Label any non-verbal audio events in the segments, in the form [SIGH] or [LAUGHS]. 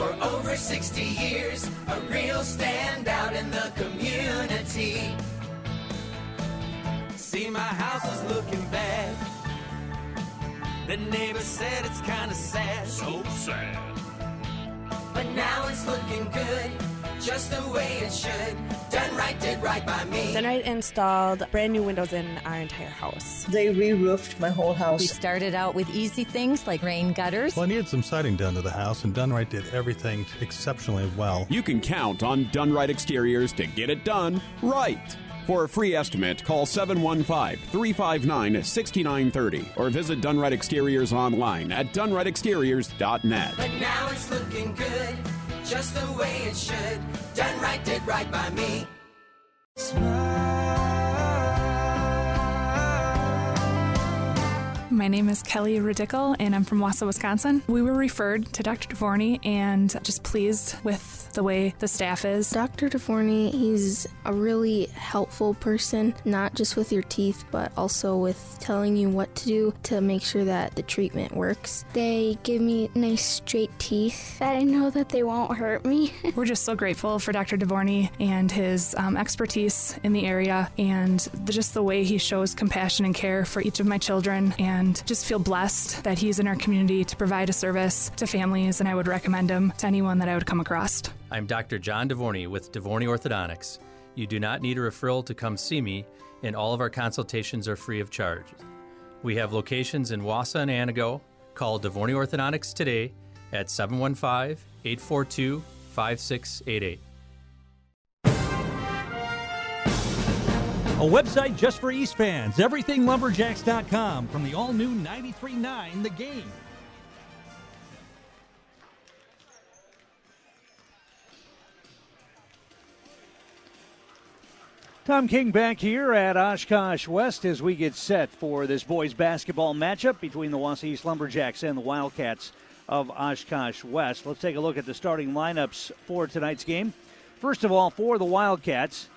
For over 60 years, a real standout in the community. See, my house is looking bad. The neighbor said it's kinda sad. So sad. But now it's looking good, just the way it should. Done right, did right by me. Then I installed brand new windows in our entire house. They re-roofed my whole house. We started out with easy things like rain gutters. Well, I needed some siding done to the house, and Dunright did everything exceptionally well. You can count on Dunright Exteriors to get it done right. For a free estimate, call 715 359 6930 or visit Dunright Exteriors online at dunrightexteriors.net. But now it's looking good, just the way it should. Done right, did right by me. My name is Kelly Radickle, and I'm from Wausau, Wisconsin. We were referred to Dr. DeVorney and just pleased with the way the staff is. Dr. DeVorney, he's a really helpful person, not just with your teeth, but also with telling you what to do to make sure that the treatment works. They give me nice straight teeth that I know that they won't hurt me. [LAUGHS] We're just so grateful for Dr. DeVorney and his um, expertise in the area and the, just the way he shows compassion and care for each of my children and just feel blessed that he's in our community to provide a service to families and I would recommend him to anyone that I would come across. I'm Dr. John DeVorney with DeVorney Orthodontics. You do not need a referral to come see me, and all of our consultations are free of charge. We have locations in Wausau and Antigo. Call DeVorney Orthodontics today at 715 842 5688. A website just for East fans, everythinglumberjacks.com from the all new 93.9 The Game. Tom King back here at Oshkosh West as we get set for this boys basketball matchup between the Wausau East Lumberjacks and the Wildcats of Oshkosh West. Let's take a look at the starting lineups for tonight's game. First of all, for the Wildcats,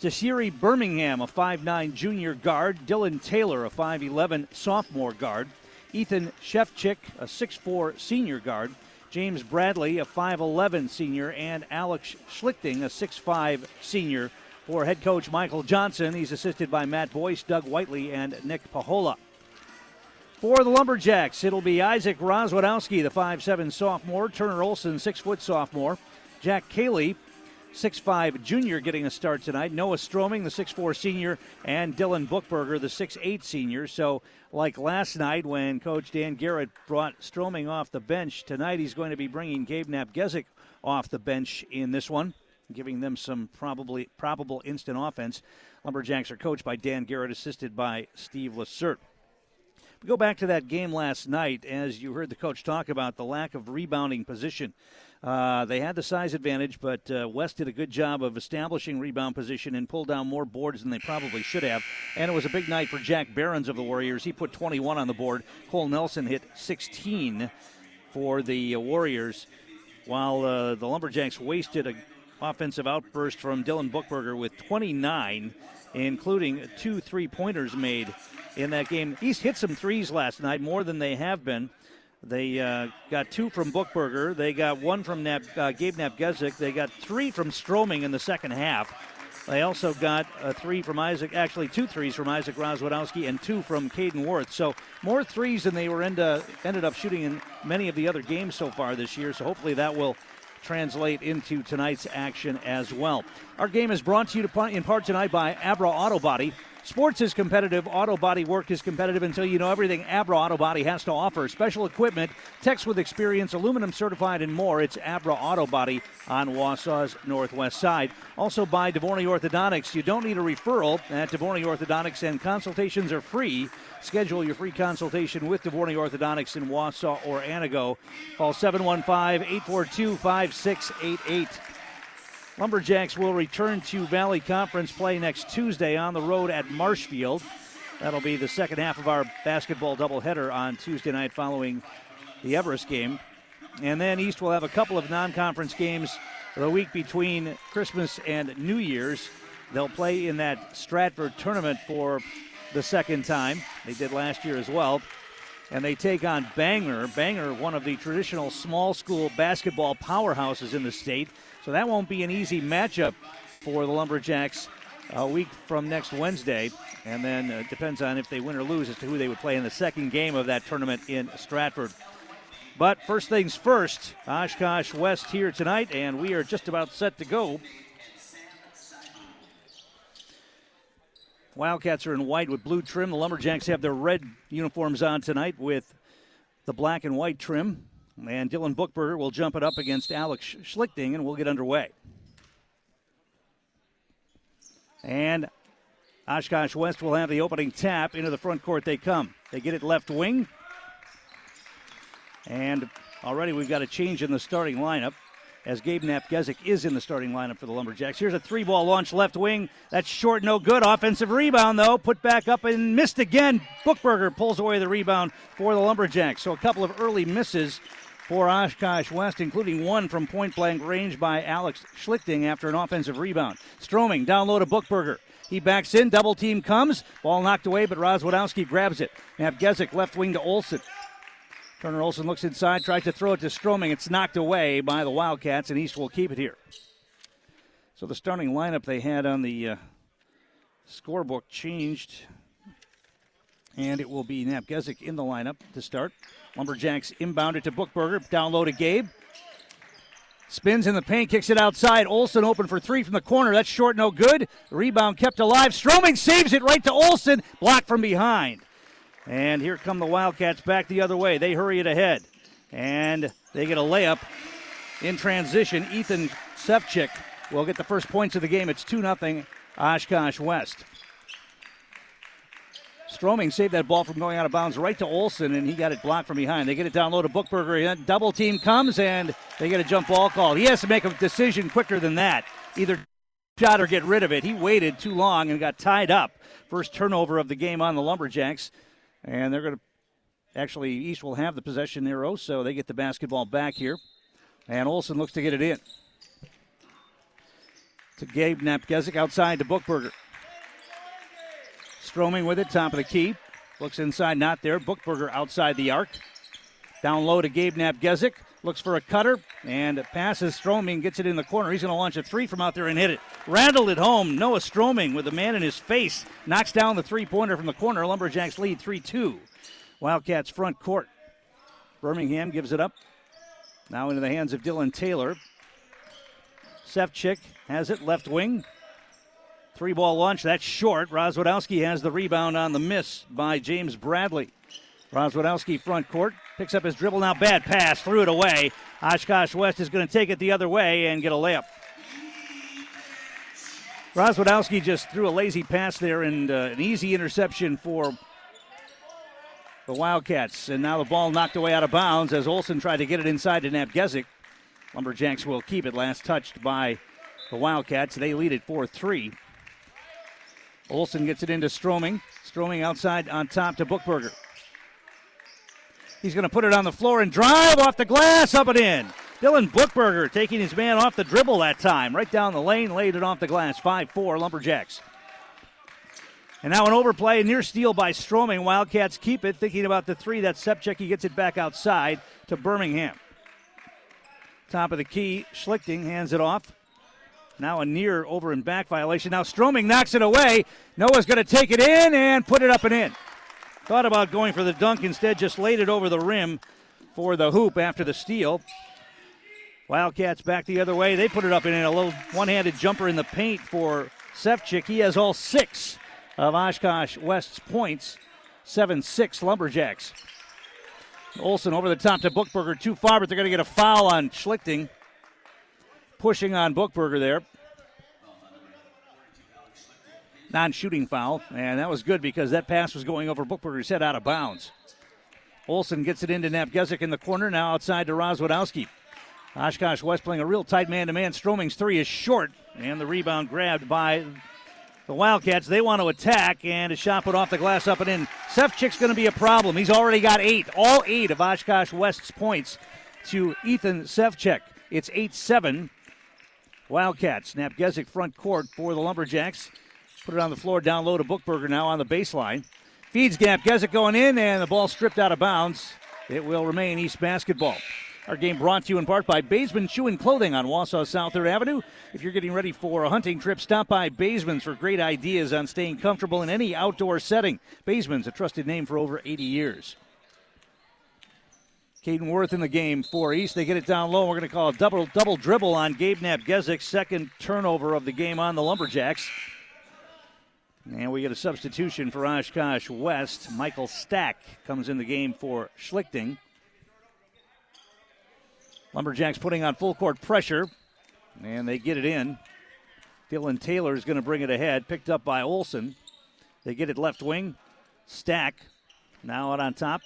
Jasiri Birmingham, a 5'9 junior guard. Dylan Taylor, a 5'11 sophomore guard. Ethan Shefchik, a 6'4 senior guard. James Bradley, a 5'11 senior. And Alex Schlichting, a 6'5 senior. For head coach Michael Johnson, he's assisted by Matt Boyce, Doug Whiteley, and Nick Pahola. For the Lumberjacks, it'll be Isaac Rozwadowski, the 5'7 sophomore. Turner Olson, 6 foot sophomore. Jack Cayley, 6'5 junior getting a start tonight. Noah Stroming, the 6'4 senior, and Dylan Bookberger, the 6'8 senior. So, like last night when Coach Dan Garrett brought Stroming off the bench, tonight he's going to be bringing Gabe Napgezik off the bench in this one, giving them some probably probable instant offense. Lumberjacks are coached by Dan Garrett, assisted by Steve Lacert. We go back to that game last night, as you heard the coach talk about the lack of rebounding position. Uh, they had the size advantage, but uh, West did a good job of establishing rebound position and pulled down more boards than they probably should have. And it was a big night for Jack Barons of the Warriors. He put 21 on the board. Cole Nelson hit 16 for the uh, Warriors, while uh, the Lumberjacks wasted an offensive outburst from Dylan Bookberger with 29, including two three pointers made in that game. East hit some threes last night, more than they have been. They uh, got two from Bookberger. They got one from Nap, uh, Gabe Napgezik. They got three from Stroming in the second half. They also got a three from Isaac, actually two threes from Isaac Rozwadowski and two from Caden Worth. So more threes than they were end, ended up shooting in many of the other games so far this year. So hopefully that will translate into tonight's action as well. Our game is brought to you in part tonight by Abra Auto Body. Sports is competitive, auto body work is competitive until you know everything Abra Auto Body has to offer. Special equipment, techs with experience, aluminum certified, and more. It's Abra Auto Body on Wausau's northwest side. Also by DeVorney Orthodontics. You don't need a referral at DeVorney Orthodontics, and consultations are free. Schedule your free consultation with DeVorney Orthodontics in Wausau or Antigo. Call 715 842 5688. Lumberjacks will return to Valley Conference play next Tuesday on the road at Marshfield. That'll be the second half of our basketball doubleheader on Tuesday night following the Everest game. And then East will have a couple of non conference games the week between Christmas and New Year's. They'll play in that Stratford tournament for the second time. They did last year as well. and they take on Bangor. Bangor, one of the traditional small school basketball powerhouses in the state. So that won't be an easy matchup for the Lumberjacks a week from next Wednesday. And then uh, depends on if they win or lose as to who they would play in the second game of that tournament in Stratford. But first things first, Oshkosh West here tonight, and we are just about set to go. Wildcats are in white with blue trim. The Lumberjacks have their red uniforms on tonight with the black and white trim. And Dylan Bookberger will jump it up against Alex Schlichting, and we'll get underway. And Oshkosh West will have the opening tap. Into the front court they come. They get it left wing. And already we've got a change in the starting lineup as Gabe Napgezik is in the starting lineup for the Lumberjacks. Here's a three ball launch left wing. That's short, no good. Offensive rebound, though. Put back up and missed again. Bookberger pulls away the rebound for the Lumberjacks. So a couple of early misses for Oshkosh West, including one from point blank range by Alex Schlichting after an offensive rebound. Stroming down low to Bookberger. He backs in, double team comes, ball knocked away, but Rozwadowski grabs it. Napgezik left wing to Olson. Turner Olson looks inside, tries to throw it to Stroming. It's knocked away by the Wildcats, and East will keep it here. So the starting lineup they had on the uh, scorebook changed, and it will be Napgezik in the lineup to start. Lumberjacks inbounded to Bookberger, down low to Gabe. Spins in the paint, kicks it outside. Olson open for three from the corner. That's short, no good. Rebound kept alive. Stroming saves it right to Olson, blocked from behind. And here come the Wildcats back the other way. They hurry it ahead. And they get a layup in transition. Ethan Sefchik will get the first points of the game. It's 2 0 Oshkosh West. Stroming saved that ball from going out of bounds right to Olson, and he got it blocked from behind. They get it down low to Bookberger. Double team comes, and they get a jump ball call. He has to make a decision quicker than that. Either shot or get rid of it. He waited too long and got tied up. First turnover of the game on the Lumberjacks. And they're going to actually, East will have the possession arrow, so they get the basketball back here. And Olson looks to get it in. To Gabe Napgezik outside to Bookberger. Stroming with it, top of the key. Looks inside, not there. Bookberger outside the arc. Down low to Gabe Napgezik. Looks for a cutter and passes Stroming, gets it in the corner. He's going to launch a three from out there and hit it. Rattled it home. Noah Stroming with a man in his face knocks down the three pointer from the corner. Lumberjacks lead 3 2. Wildcats front court. Birmingham gives it up. Now into the hands of Dylan Taylor. Sefchik has it left wing. Three ball launch. That's short. Rozwadowski has the rebound on the miss by James Bradley. Rozwadowski front court. Picks up his dribble now. Bad pass. Threw it away. Oshkosh West is going to take it the other way and get a layup. Rozwadowski just threw a lazy pass there and uh, an easy interception for the Wildcats. And now the ball knocked away out of bounds as Olson tried to get it inside to Napgezik. Lumberjacks will keep it. Last touched by the Wildcats. They lead it 4 3. Olson gets it into Stroming. Stroming outside on top to Bookberger. He's going to put it on the floor and drive off the glass, up and in. Dylan Bookberger taking his man off the dribble that time. Right down the lane, laid it off the glass. 5 4 Lumberjacks. And now an overplay, near steal by Stroming. Wildcats keep it, thinking about the three. That Sepchek, he gets it back outside to Birmingham. Top of the key, Schlichting hands it off. Now a near over and back violation. Now Stroming knocks it away. Noah's going to take it in and put it up and in. Thought about going for the dunk, instead just laid it over the rim for the hoop after the steal. Wildcats back the other way. They put it up and in a little one-handed jumper in the paint for Sefchik. He has all six of Oshkosh West's points. 7-6 Lumberjacks. Olson over the top to Bookberger. Too far, but they're going to get a foul on Schlichting. Pushing on Bookberger there non shooting foul. And that was good because that pass was going over Bookberger's head out of bounds. Olson gets it into Napgezik in the corner, now outside to Rozwadowski. Oshkosh West playing a real tight man to man. Stroming's three is short, and the rebound grabbed by the Wildcats. They want to attack, and a shot put off the glass up and in. Sefchik's going to be a problem. He's already got eight, all eight of Oshkosh West's points to Ethan Sefchik. It's 8 7. Wildcats. Napgezik front court for the Lumberjacks. Put it on the floor down low to Bookberger now on the baseline. Feeds Napgezik going in, and the ball stripped out of bounds. It will remain East basketball. Our game brought to you in part by Baseman Shoe and Clothing on Wausau South 3rd Avenue. If you're getting ready for a hunting trip, stop by Baseman's for great ideas on staying comfortable in any outdoor setting. Baseman's a trusted name for over 80 years. Caden Worth in the game for East. They get it down low. We're going to call a double double dribble on Gabe Napgezik. Second turnover of the game on the Lumberjacks. And we get a substitution for Oshkosh West. Michael Stack comes in the game for Schlichting. Lumberjacks putting on full court pressure, and they get it in. Dylan Taylor is going to bring it ahead, picked up by Olson. They get it left wing. Stack now out on top.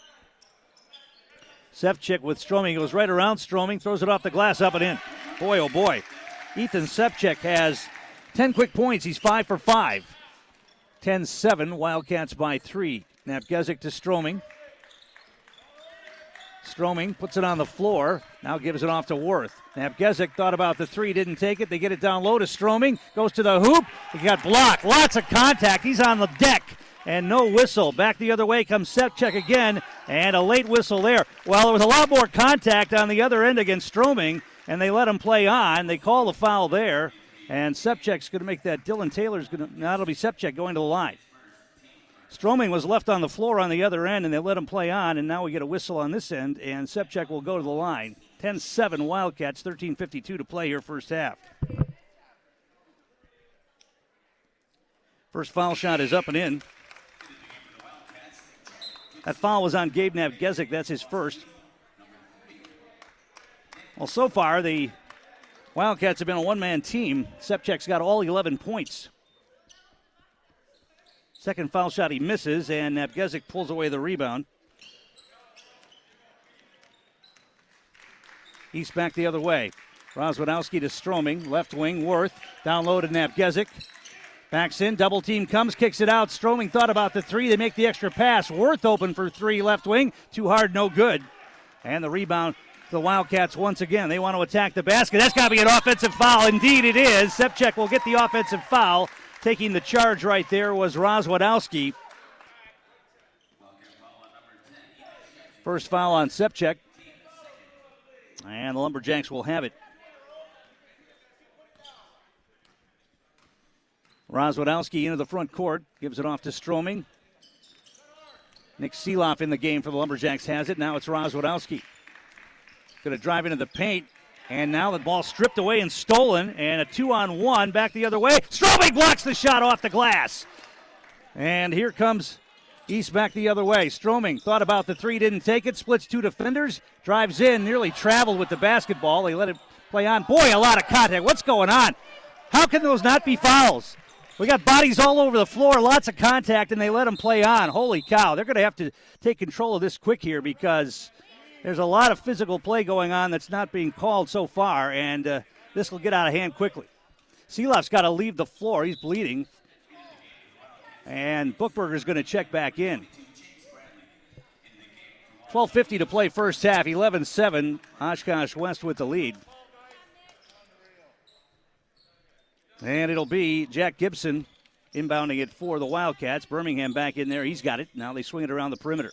Sepchik with Stroming goes right around Stroming, throws it off the glass, up and in. Boy, oh boy. Ethan Sepchik has 10 quick points. He's 5 for 5. 10 7. Wildcats by 3. Napgezik to Stroming. Stroming puts it on the floor. Now gives it off to Worth. Napgezik thought about the three, didn't take it. They get it down low to Stroming. Goes to the hoop. He got blocked. Lots of contact. He's on the deck. And no whistle. Back the other way comes Sepchek again. And a late whistle there. Well, there was a lot more contact on the other end against Stroming. And they let him play on. They call the foul there. And Sepchek's going to make that. Dylan Taylor's going to. Now it'll be Sepchek going to the line. Stroming was left on the floor on the other end, and they let him play on, and now we get a whistle on this end, and Sepchek will go to the line. 10 7 Wildcats, 13.52 to play here, first half. First foul shot is up and in. That foul was on Gabe Napgezik. That's his first. Well, so far, the Wildcats have been a one man team. Sepchek's got all 11 points. Second foul shot he misses, and Napgezik pulls away the rebound. East back the other way. Rozwadowski to Stroming, left wing, Worth, down low to Napgezik. Backs in, double team comes, kicks it out. Stroming thought about the three. They make the extra pass. Worth open for three, left wing. Too hard, no good. And the rebound the Wildcats once again. They want to attack the basket. That's got to be an offensive foul. Indeed, it is. Sepchek will get the offensive foul. Taking the charge right there was Rozwadowski. First foul on Sepchek. And the Lumberjacks will have it. Rozwadowski into the front court, gives it off to Stroming. Nick Seeloff in the game for the Lumberjacks has it. Now it's Rozwadowski. Going to drive into the paint. And now the ball stripped away and stolen, and a two on one back the other way. Stroming blocks the shot off the glass. And here comes East back the other way. Stroming thought about the three, didn't take it, splits two defenders, drives in, nearly traveled with the basketball. They let it play on. Boy, a lot of contact. What's going on? How can those not be fouls? We got bodies all over the floor, lots of contact, and they let them play on. Holy cow. They're going to have to take control of this quick here because there's a lot of physical play going on that's not being called so far, and uh, this will get out of hand quickly. Seeloff's got to leave the floor. He's bleeding. And Bookberger's going to check back in. 12.50 to play first half, 11 7. Oshkosh West with the lead. And it'll be Jack Gibson inbounding it for the Wildcats. Birmingham back in there. He's got it. Now they swing it around the perimeter.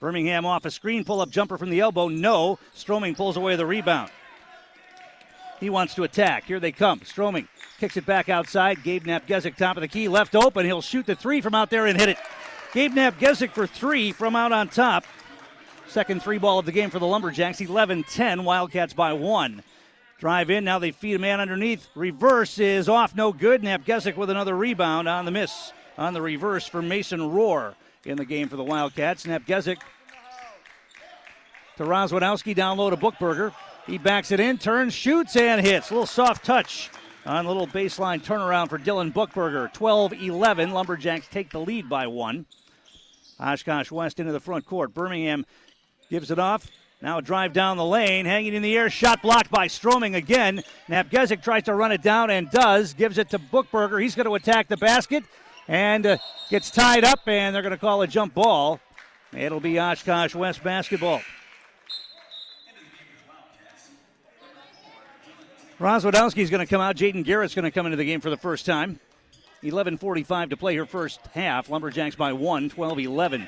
Birmingham off a screen, pull up jumper from the elbow. No. Stroming pulls away the rebound. He wants to attack. Here they come. Stroming kicks it back outside. Gabe Napgezik, top of the key, left open. He'll shoot the three from out there and hit it. Gabe Napgezik for three from out on top. Second three ball of the game for the Lumberjacks. 11 10. Wildcats by one. Drive in. Now they feed a man underneath. Reverse is off. No good. Napgezik with another rebound on the miss. On the reverse for Mason Rohr in the game for the Wildcats. Napgezik to Rozwadowski down low to Bookberger. He backs it in, turns, shoots, and hits. A little soft touch on a little baseline turnaround for Dylan Bookberger. 12 11. Lumberjacks take the lead by one. Oshkosh West into the front court. Birmingham gives it off. Now a drive down the lane, hanging in the air, shot blocked by Stroming again. Napgezik tries to run it down and does. Gives it to Bookberger. He's going to attack the basket and uh, gets tied up, and they're going to call a jump ball. It'll be Oshkosh West basketball. Rozwadowski's going to come out. Jaden Garrett's going to come into the game for the first time. 11.45 to play her first half. Lumberjacks by one, 12 11.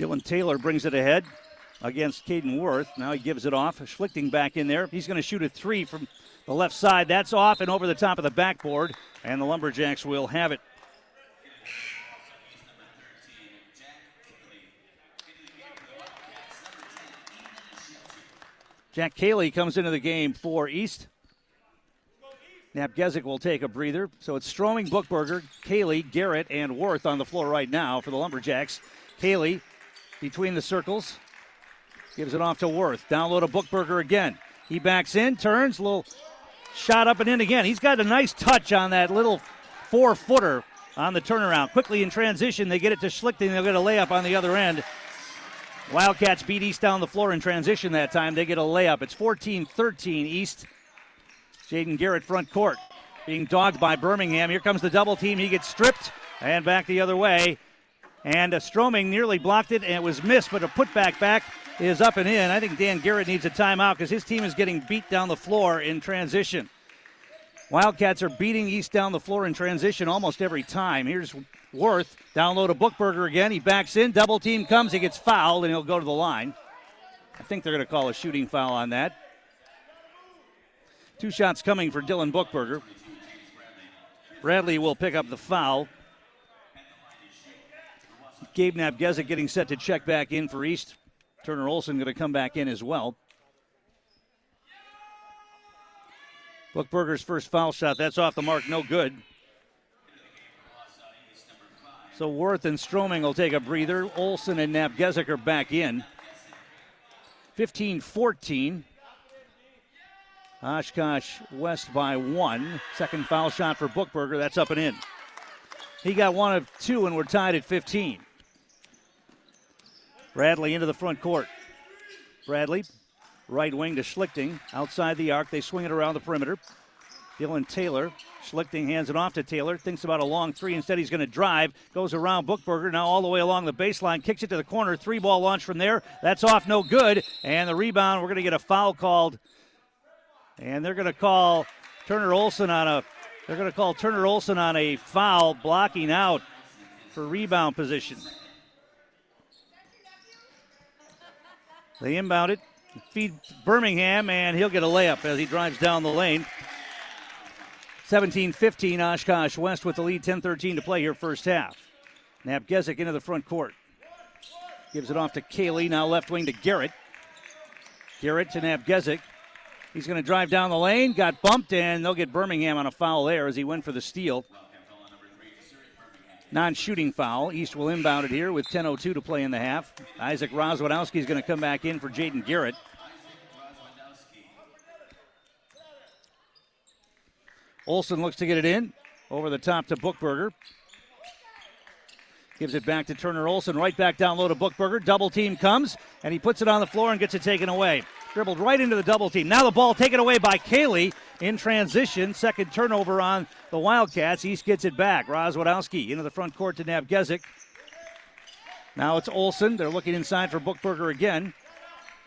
Dylan Taylor brings it ahead against Caden Worth. Now he gives it off. Schlichting back in there. He's going to shoot a three from the left side. That's off and over the top of the backboard, and the Lumberjacks will have it. Jack Cayley comes into the game for East. Napgezik will take a breather. So it's Stroming, Bookberger, Cayley, Garrett, and Worth on the floor right now for the Lumberjacks. Cayley between the circles. Gives it off to Worth. Down low to Bookberger again. He backs in, turns, a little shot up and in again. He's got a nice touch on that little four footer on the turnaround. Quickly in transition, they get it to Schlichting. They'll get a layup on the other end. Wildcats beat East down the floor in transition that time. They get a layup. It's 14 13 East. Jaden Garrett front court being dogged by Birmingham. Here comes the double team. He gets stripped and back the other way. And a Stroming nearly blocked it and it was missed, but a putback back is up and in. I think Dan Garrett needs a timeout because his team is getting beat down the floor in transition. Wildcats are beating East down the floor in transition almost every time. Here's Worth down low to Bookberger again. He backs in, double team comes, he gets fouled, and he'll go to the line. I think they're going to call a shooting foul on that. Two shots coming for Dylan Bookberger. Bradley will pick up the foul. Gabe Napgezik getting set to check back in for East. Turner Olson going to come back in as well. Bookberger's first foul shot, that's off the mark, no good. So Worth and Stroming will take a breather. Olson and Napgezik are back in. 15 14. Oshkosh West by one. Second foul shot for Bookberger. That's up and in. He got one of two, and we're tied at 15. Bradley into the front court. Bradley, right wing to Schlichting. Outside the arc, they swing it around the perimeter. Dylan Taylor. Schlichting hands it off to Taylor. Thinks about a long three. Instead, he's going to drive. Goes around Bookberger. Now all the way along the baseline. Kicks it to the corner. Three ball launch from there. That's off. No good. And the rebound. We're going to get a foul called. And they're going to call Turner Olson on a. They're going to call Turner Olson on a foul blocking out for rebound position. They inbound it, feed Birmingham, and he'll get a layup as he drives down the lane. 17 15, Oshkosh West with the lead, 10 13 to play here, first half. Napgezik into the front court. Gives it off to Cayley, now left wing to Garrett. Garrett to Napgezik. He's going to drive down the lane, got bumped, and they'll get Birmingham on a foul there as he went for the steal. Non shooting foul. East will inbound it here with 10.02 to play in the half. Isaac Rozwadowski is going to come back in for Jaden Garrett. Olson looks to get it in. Over the top to Bookberger. Gives it back to Turner Olson. Right back down low to Bookberger. Double team comes, and he puts it on the floor and gets it taken away. Dribbled right into the double team. Now the ball taken away by Cayley in transition. Second turnover on the Wildcats. East gets it back. Rozwadowski into the front court to Napgezik. Now it's Olson. They're looking inside for Bookberger again.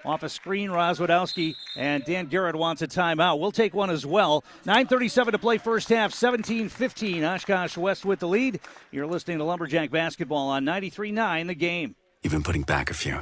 Off a screen, Rozwadowski and Dan Garrett wants a timeout. We'll take one as well. 9.37 to play first half, 17 15. Oshkosh West with the lead. You're listening to Lumberjack basketball on 93 9, the game. You've been putting back a few,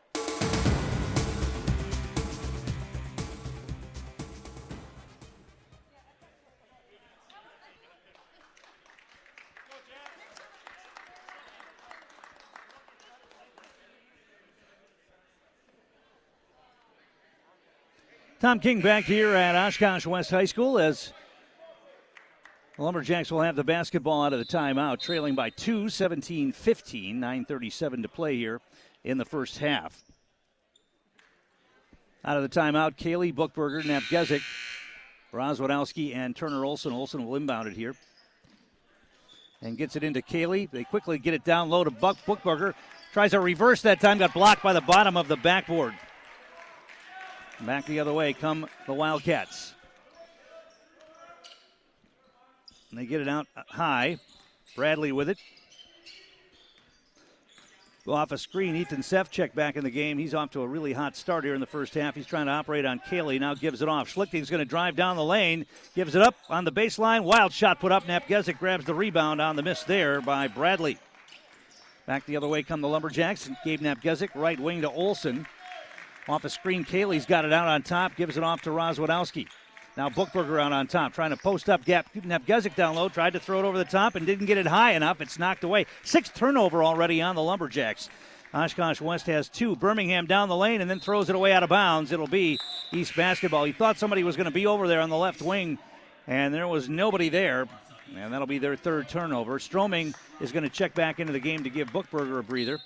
Tom King back here at Oshkosh West High School as the Lumberjacks will have the basketball out of the timeout, trailing by two, 17 15, 9.37 to play here in the first half. Out of the timeout, Cayley Bookberger, Napgezik, Rozwadowski and Turner Olson. Olson will inbound it here. And gets it into Cayley. They quickly get it down low to Buck Bookberger. Tries a reverse that time, got blocked by the bottom of the backboard. Back the other way come the Wildcats. And they get it out high. Bradley with it. Go off a screen. Ethan Sefcek back in the game. He's off to a really hot start here in the first half. He's trying to operate on Cayley. Now gives it off. Schlichting's going to drive down the lane. Gives it up on the baseline. Wild shot put up. Napgezik grabs the rebound on the miss there by Bradley. Back the other way come the Lumberjacks. Gabe Napgezik, right wing to Olson. Off a screen, Cayley's got it out on top. Gives it off to Rozwadowski. Now Bookberger out on top, trying to post up gap. Napgezik down low, tried to throw it over the top and didn't get it high enough. It's knocked away. Sixth turnover already on the Lumberjacks. Oshkosh West has two. Birmingham down the lane and then throws it away out of bounds. It'll be East basketball. He thought somebody was going to be over there on the left wing, and there was nobody there. And that'll be their third turnover. Stroming is going to check back into the game to give Bookberger a breather.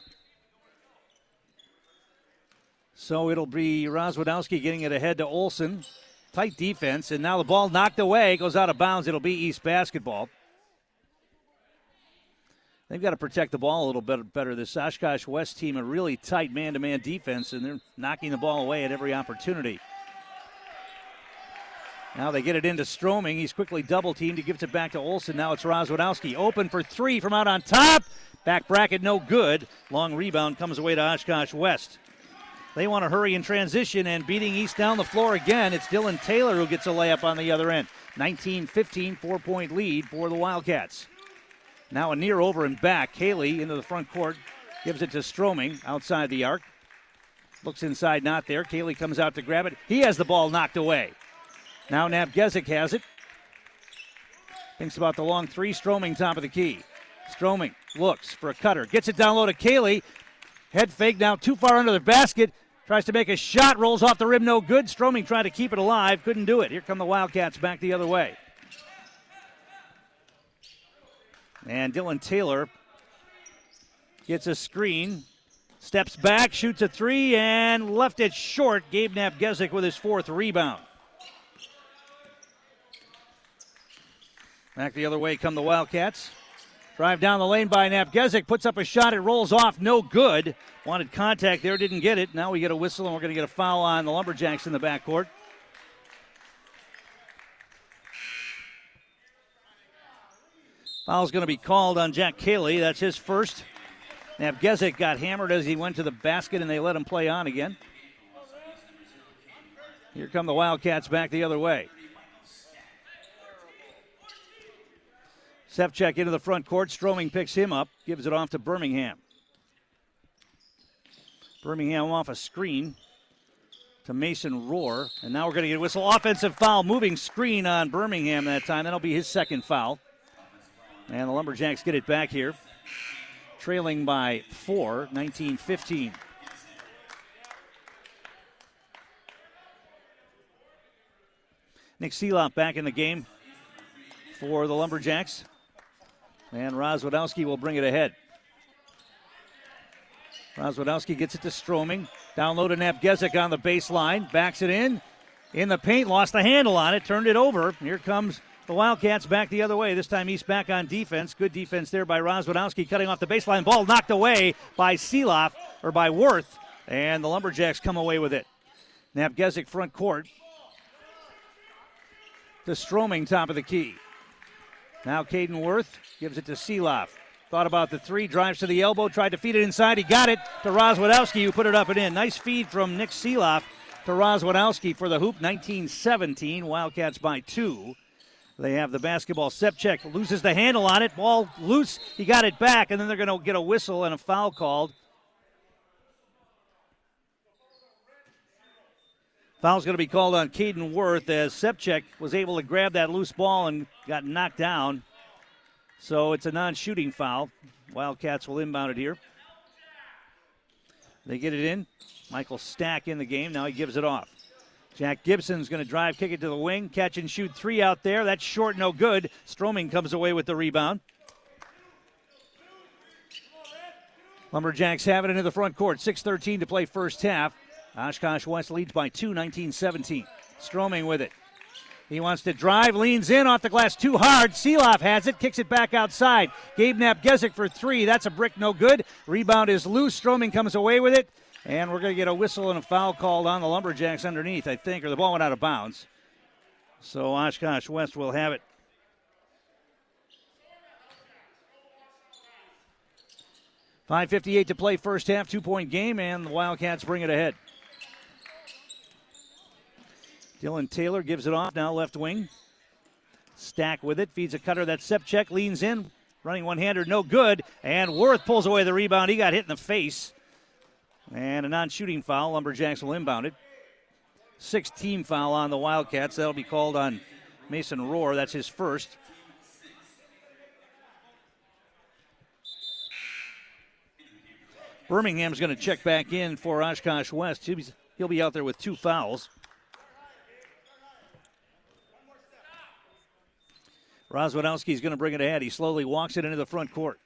So it'll be Rozwadowski getting it ahead to Olson. Tight defense, and now the ball knocked away, goes out of bounds. It'll be East basketball. They've got to protect the ball a little bit better. This Oshkosh West team, a really tight man to man defense, and they're knocking the ball away at every opportunity. Now they get it into Stroming. He's quickly double teamed. He gives it back to Olson. Now it's Rozwadowski. Open for three from out on top. Back bracket, no good. Long rebound comes away to Oshkosh West. They want to hurry in transition and beating East down the floor again. It's Dylan Taylor who gets a layup on the other end. 19 15, four point lead for the Wildcats. Now a near over and back. Haley into the front court. Gives it to Stroming outside the arc. Looks inside, not there. Cayley comes out to grab it. He has the ball knocked away. Now Napgezik has it. Thinks about the long three. Stroming top of the key. Stroming looks for a cutter. Gets it down low to Cayley. Head fake now too far under the basket. Tries to make a shot, rolls off the rim, no good. Stroming tried to keep it alive, couldn't do it. Here come the Wildcats back the other way. And Dylan Taylor gets a screen, steps back, shoots a three, and left it short. Gabe Napgezik with his fourth rebound. Back the other way come the Wildcats. Drive down the lane by Napgezik, puts up a shot, it rolls off, no good. Wanted contact there, didn't get it. Now we get a whistle, and we're going to get a foul on the Lumberjacks in the backcourt. Foul's going to be called on Jack Cayley. That's his first. Napgezik got hammered as he went to the basket, and they let him play on again. Here come the Wildcats back the other way. Sefcek into the front court. Stroming picks him up, gives it off to Birmingham. Birmingham off a screen to Mason Rohr. And now we're going to get a whistle. Offensive foul, moving screen on Birmingham that time. That'll be his second foul. And the Lumberjacks get it back here. Trailing by four, 19 15. Nick Seeloff back in the game for the Lumberjacks. And Rozwadowski will bring it ahead. Rozwadowski gets it to Stroming. Down low to Napgezik on the baseline. Backs it in. In the paint, lost the handle on it, turned it over. Here comes the Wildcats back the other way. This time East back on defense. Good defense there by Rozwadowski cutting off the baseline. Ball knocked away by Seeloff or by Worth. And the Lumberjacks come away with it. Napgezik front court. To Stroming, top of the key. Now Caden Worth gives it to Seeloff. Thought about the three, drives to the elbow, tried to feed it inside. He got it to Rozwadowski, who put it up and in. Nice feed from Nick Seeloff to Rozwadowski for the hoop. 19-17, Wildcats by two. They have the basketball. Sepchek loses the handle on it. Ball loose. He got it back, and then they're going to get a whistle and a foul called. Foul's going to be called on Caden Worth as Sepchek was able to grab that loose ball and got knocked down. So it's a non shooting foul. Wildcats will inbound it here. They get it in. Michael Stack in the game. Now he gives it off. Jack Gibson's going to drive, kick it to the wing, catch and shoot three out there. That's short, no good. Stroming comes away with the rebound. Lumberjacks have it into the front court. 6.13 to play first half. Oshkosh West leads by two, 19 17. Stroming with it. He wants to drive, leans in off the glass too hard. Seeloff has it, kicks it back outside. Gabe Napgezik for three. That's a brick, no good. Rebound is loose. Stroming comes away with it. And we're going to get a whistle and a foul called on the Lumberjacks underneath, I think, or the ball went out of bounds. So Oshkosh West will have it. Five fifty-eight to play, first half, two-point game, and the Wildcats bring it ahead. Dylan Taylor gives it off now, left wing. Stack with it, feeds a cutter. That Sepchek leans in, running one-hander, no good. And Worth pulls away the rebound. He got hit in the face. And a non-shooting foul. Lumberjacks will inbound it. Six team foul on the Wildcats. That'll be called on Mason Rohr. That's his first. Birmingham's going to check back in for Oshkosh West. He'll be, he'll be out there with two fouls. Rozwadowski's going to bring it ahead. He slowly walks it into the front court.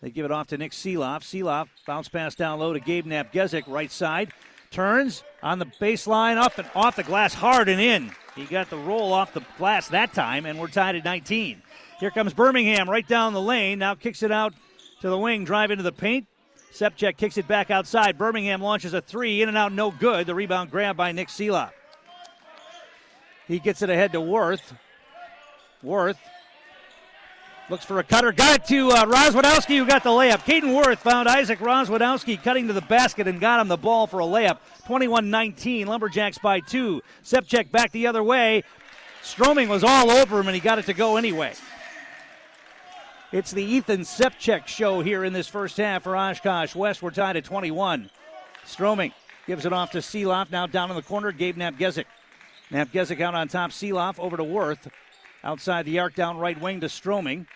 They give it off to Nick Seeloff. Seeloff bounce pass down low to Gabe Napgezik, right side. Turns on the baseline, up and off the glass, hard and in. He got the roll off the glass that time, and we're tied at 19. Here comes Birmingham right down the lane. Now kicks it out to the wing, drive into the paint. Sepchek kicks it back outside. Birmingham launches a three, in and out, no good. The rebound grabbed by Nick Seeloff. He gets it ahead to Worth. Worth looks for a cutter. Got it to uh, Rozwadowski, who got the layup. Caden Worth found Isaac Rozwadowski cutting to the basket and got him the ball for a layup. 21 19. Lumberjacks by two. Sepchek back the other way. Stroming was all over him, and he got it to go anyway. It's the Ethan Sepchek show here in this first half for Oshkosh West. We're tied at 21. Stroming gives it off to Seeloff. Now down in the corner, Gabe Napgezik. Napgezik out on top. Seeloff over to Worth. Outside the arc, down right wing to Stroming.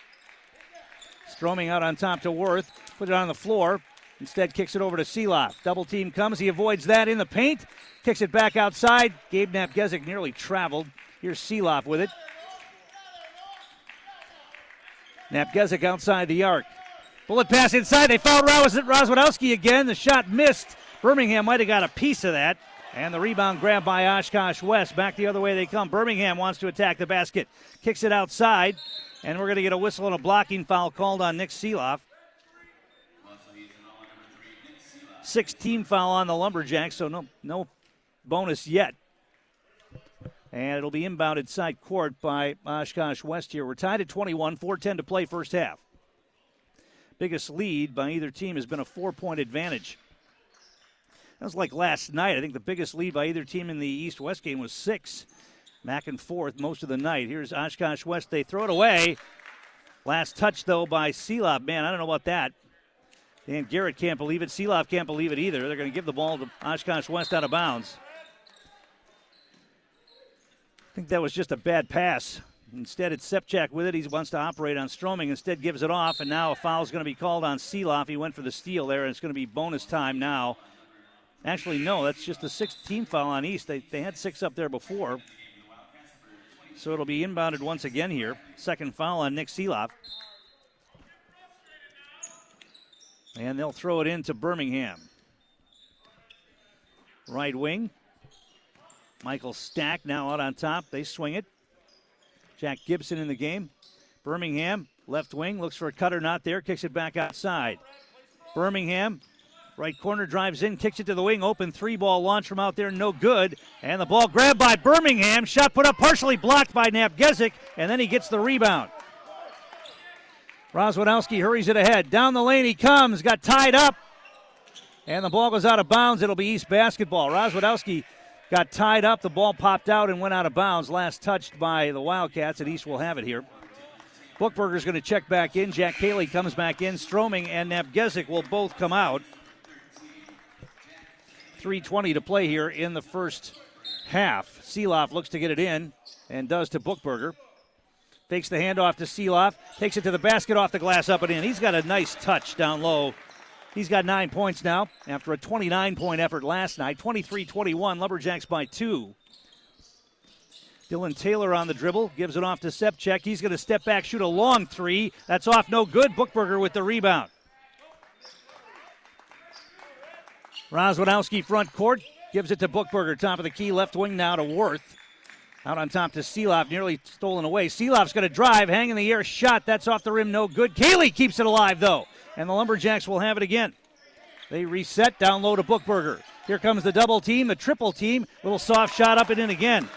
Stroming out on top to Worth. Put it on the floor. Instead, kicks it over to Seeloff. Double team comes. He avoids that in the paint. Kicks it back outside. Gabe Napgezik nearly traveled. Here's Seeloff with it. Napgezik outside the arc. Bullet pass inside. They fouled Rozwadowski again. The shot missed. Birmingham might have got a piece of that. And the rebound grabbed by Oshkosh West. Back the other way they come. Birmingham wants to attack the basket. Kicks it outside. And we're going to get a whistle and a blocking foul called on Nick Seeloff. Six team foul on the Lumberjacks, so no no bonus yet. And it'll be inbounded side court by Oshkosh West here. We're tied at 21, 4-10 to play first half. Biggest lead by either team has been a four-point advantage. That was like last night. I think the biggest lead by either team in the East West game was six. Back and forth most of the night. Here's Oshkosh West. They throw it away. Last touch, though, by Seeloff. Man, I don't know about that. Dan Garrett can't believe it. Seeloff can't believe it either. They're going to give the ball to Oshkosh West out of bounds. I think that was just a bad pass. Instead, it's Sepchak with it. He wants to operate on Stroming. Instead, gives it off, and now a foul is going to be called on Seeloff. He went for the steal there, and it's going to be bonus time now. Actually, no, that's just a 16 foul on East. They, they had six up there before. So it'll be inbounded once again here. Second foul on Nick Seeloff. And they'll throw it into Birmingham. Right wing. Michael Stack now out on top. They swing it. Jack Gibson in the game. Birmingham, left wing, looks for a cutter, not there, kicks it back outside. Birmingham Right corner drives in, kicks it to the wing. Open three ball launch from out there, no good. And the ball grabbed by Birmingham. Shot put up, partially blocked by Napgezik, and then he gets the rebound. Rozwadowski hurries it ahead. Down the lane he comes, got tied up, and the ball goes out of bounds. It'll be East basketball. Rozwadowski got tied up. The ball popped out and went out of bounds. Last touched by the Wildcats, and East will have it here. Bookberger's going to check back in. Jack Cayley comes back in. Stroming and Napgezik will both come out. 3.20 to play here in the first half. Seeloff looks to get it in and does to Bookberger. Fakes the handoff to Seeloff, takes it to the basket off the glass up and in. He's got a nice touch down low. He's got nine points now after a 29 point effort last night. 23 21, Lumberjacks by two. Dylan Taylor on the dribble, gives it off to Sepchek. He's going to step back, shoot a long three. That's off, no good. Bookberger with the rebound. Rozwadowski front court gives it to Bookberger, top of the key, left wing now to Worth. Out on top to Seeloff, nearly stolen away. Seeloff's going to drive, hang in the air, shot. That's off the rim, no good. Cayley keeps it alive, though. And the Lumberjacks will have it again. They reset down low to Bookberger. Here comes the double team, the triple team. Little soft shot up and in again.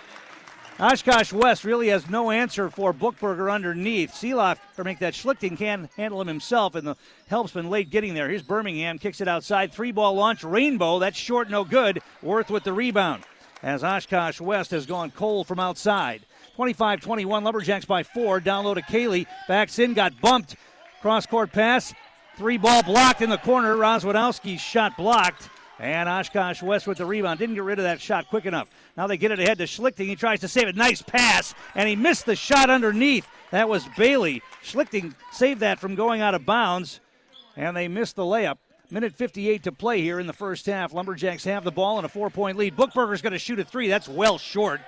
Oshkosh West really has no answer for Bookberger underneath. Seeloff, or make that Schlichting can handle him himself, and the help's been late getting there. Here's Birmingham, kicks it outside. Three ball launch, Rainbow. That's short, no good. Worth with the rebound as Oshkosh West has gone cold from outside. 25 21, Lumberjacks by four. Down low to Cayley. Backs in, got bumped. Cross court pass. Three ball blocked in the corner. Rozwadowski's shot blocked. And Oshkosh West with the rebound. Didn't get rid of that shot quick enough. Now they get it ahead to Schlichting. He tries to save it. Nice pass. And he missed the shot underneath. That was Bailey. Schlichting saved that from going out of bounds. And they missed the layup. Minute 58 to play here in the first half. Lumberjacks have the ball and a four point lead. Bookberger's going to shoot a three. That's well short.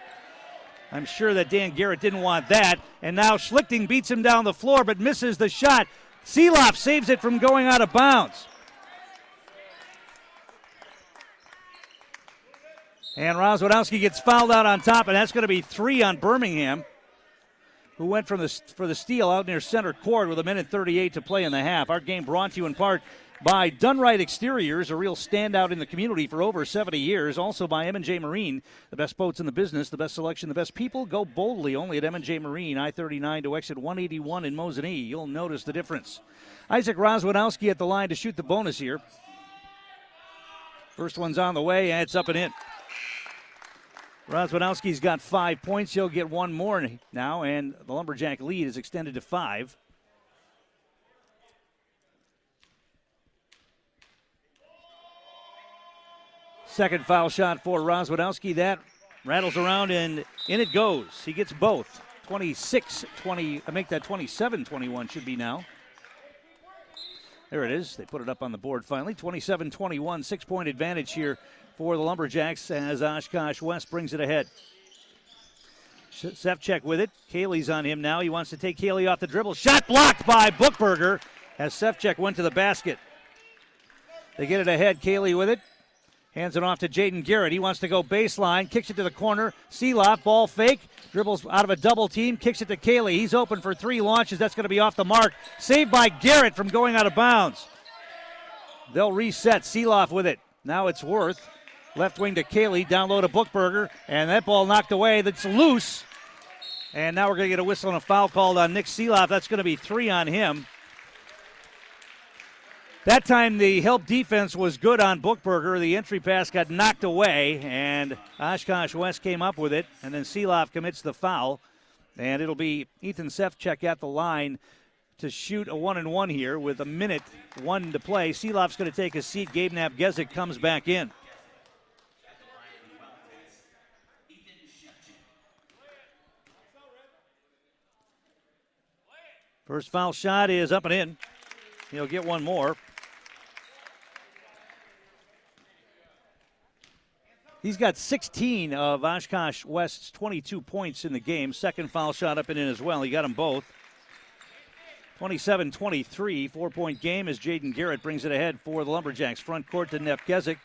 I'm sure that Dan Garrett didn't want that. And now Schlichting beats him down the floor but misses the shot. Seeloff saves it from going out of bounds. And Rozwadowski gets fouled out on top, and that's going to be three on Birmingham, who went from the, for the steal out near center court with a minute 38 to play in the half. Our game brought to you in part by Dunright Exteriors, a real standout in the community for over 70 years. Also by M&J Marine, the best boats in the business, the best selection, the best people. Go boldly only at M&J Marine, I-39 to exit 181 in Mosinee. You'll notice the difference. Isaac Rozwadowski at the line to shoot the bonus here. First one's on the way, and it's up and in. Rozwadowski's got five points. He'll get one more now, and the Lumberjack lead is extended to five. Second foul shot for Rozwadowski. That rattles around and in it goes. He gets both. 26 20. I make that 27 21 should be now. There it is. They put it up on the board finally. 27 21. Six point advantage here for the Lumberjacks as Oshkosh West brings it ahead. Sefcek with it. Cayley's on him now. He wants to take Cayley off the dribble. Shot blocked by Bookberger as Sefcek went to the basket. They get it ahead. Cayley with it. Hands it off to Jaden Garrett. He wants to go baseline, kicks it to the corner. Seeloff, ball fake, dribbles out of a double team, kicks it to Cayley. He's open for three launches. That's going to be off the mark. Saved by Garrett from going out of bounds. They'll reset. Seeloff with it. Now it's Worth. Left wing to Cayley, down low to Bookberger, and that ball knocked away. That's loose. And now we're going to get a whistle and a foul called on Nick Seeloff. That's going to be three on him. That time the help defense was good on Bookberger. The entry pass got knocked away, and Oshkosh West came up with it, and then Seeloff commits the foul. And it'll be Ethan Sefcek at the line to shoot a one and one here with a minute one to play. Seeloff's going to take a seat. Gabe Napgezik comes back in. First foul shot is up and in. He'll get one more. He's got 16 of Oshkosh West's 22 points in the game. Second foul shot up and in as well. He got them both. 27 23, four point game as Jaden Garrett brings it ahead for the Lumberjacks. Front court to Napgezik.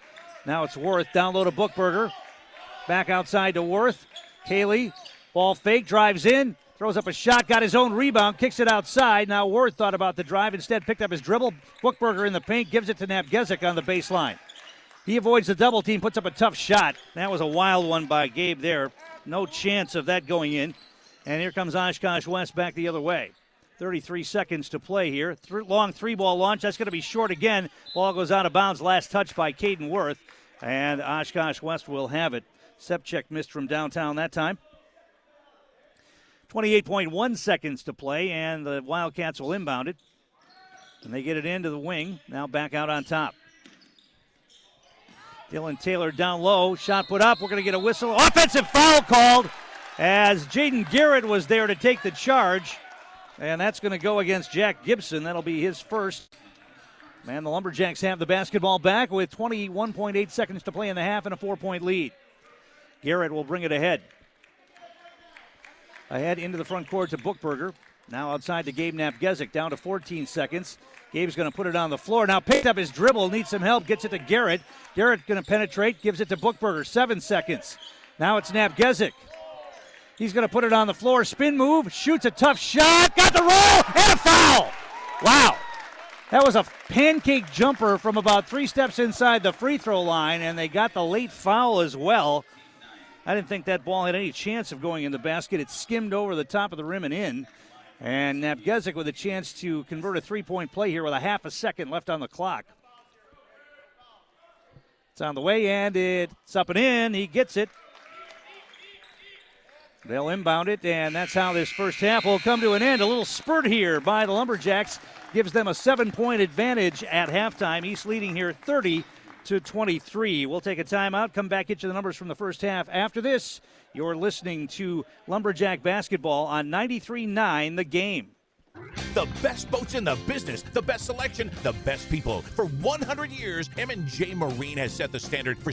Now it's Worth. Download a to Bookberger. Back outside to Worth. Cayley. Ball fake, drives in, throws up a shot, got his own rebound, kicks it outside. Now Worth thought about the drive, instead picked up his dribble. Bookberger in the paint, gives it to Napgezik on the baseline. He avoids the double team, puts up a tough shot. That was a wild one by Gabe there. No chance of that going in. And here comes Oshkosh West back the other way. 33 seconds to play here. Th- long three ball launch. That's going to be short again. Ball goes out of bounds. Last touch by Caden Worth. And Oshkosh West will have it. Sefcek missed from downtown that time. 28.1 seconds to play, and the Wildcats will inbound it. And they get it into the wing. Now back out on top. Dylan Taylor down low. Shot put up. We're going to get a whistle. Offensive foul called as Jaden Garrett was there to take the charge. And that's going to go against Jack Gibson. That'll be his first. Man, the Lumberjacks have the basketball back with 21.8 seconds to play in the half and a four point lead. Garrett will bring it ahead. Ahead into the front court to Bookberger. Now outside to Gabe Napgezik, down to 14 seconds. Gabe's going to put it on the floor. Now picked up his dribble, needs some help, gets it to Garrett. Garrett going to penetrate, gives it to Bookberger. Seven seconds. Now it's Napgezik. He's going to put it on the floor. Spin move, shoots a tough shot, got the roll, and a foul. Wow. That was a pancake jumper from about three steps inside the free throw line, and they got the late foul as well. I didn't think that ball had any chance of going in the basket. It skimmed over the top of the rim and in. And Napgezik with a chance to convert a three point play here with a half a second left on the clock. It's on the way, and it's up and in. He gets it. They'll inbound it, and that's how this first half will come to an end. A little spurt here by the Lumberjacks gives them a seven point advantage at halftime. East leading here 30 to 23. We'll take a timeout, come back, get you the numbers from the first half. After this, you're listening to Lumberjack Basketball on 93.9 The Game. The best boats in the business, the best selection, the best people. For 100 years, M&J Marine has set the standard for